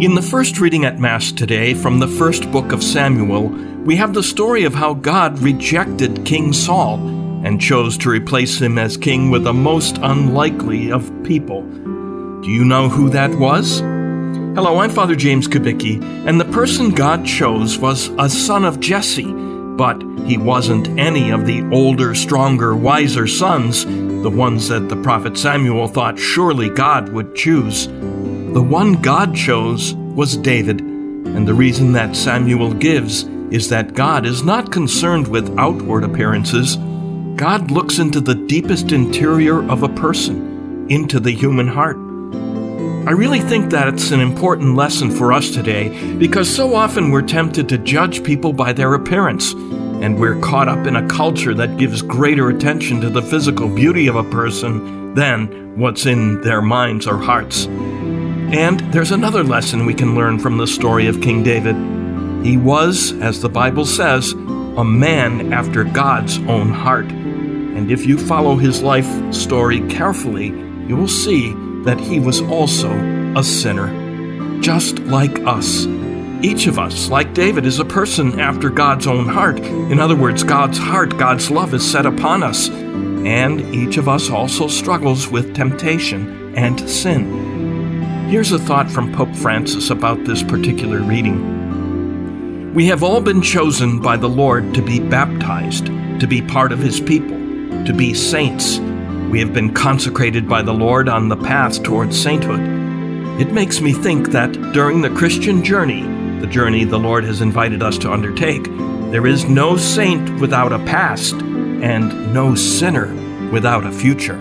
In the first reading at Mass today from the first book of Samuel, we have the story of how God rejected King Saul and chose to replace him as king with the most unlikely of people. Do you know who that was? Hello, I'm Father James Kubicki, and the person God chose was a son of Jesse, but he wasn't any of the older, stronger, wiser sons, the ones that the prophet Samuel thought surely God would choose. The one God chose was David, and the reason that Samuel gives is that God is not concerned with outward appearances. God looks into the deepest interior of a person, into the human heart. I really think that it's an important lesson for us today because so often we're tempted to judge people by their appearance, and we're caught up in a culture that gives greater attention to the physical beauty of a person than what's in their minds or hearts. And there's another lesson we can learn from the story of King David. He was, as the Bible says, a man after God's own heart. And if you follow his life story carefully, you will see that he was also a sinner, just like us. Each of us, like David, is a person after God's own heart. In other words, God's heart, God's love is set upon us. And each of us also struggles with temptation and sin. Here's a thought from Pope Francis about this particular reading. We have all been chosen by the Lord to be baptized, to be part of His people, to be saints. We have been consecrated by the Lord on the path towards sainthood. It makes me think that during the Christian journey, the journey the Lord has invited us to undertake, there is no saint without a past and no sinner without a future.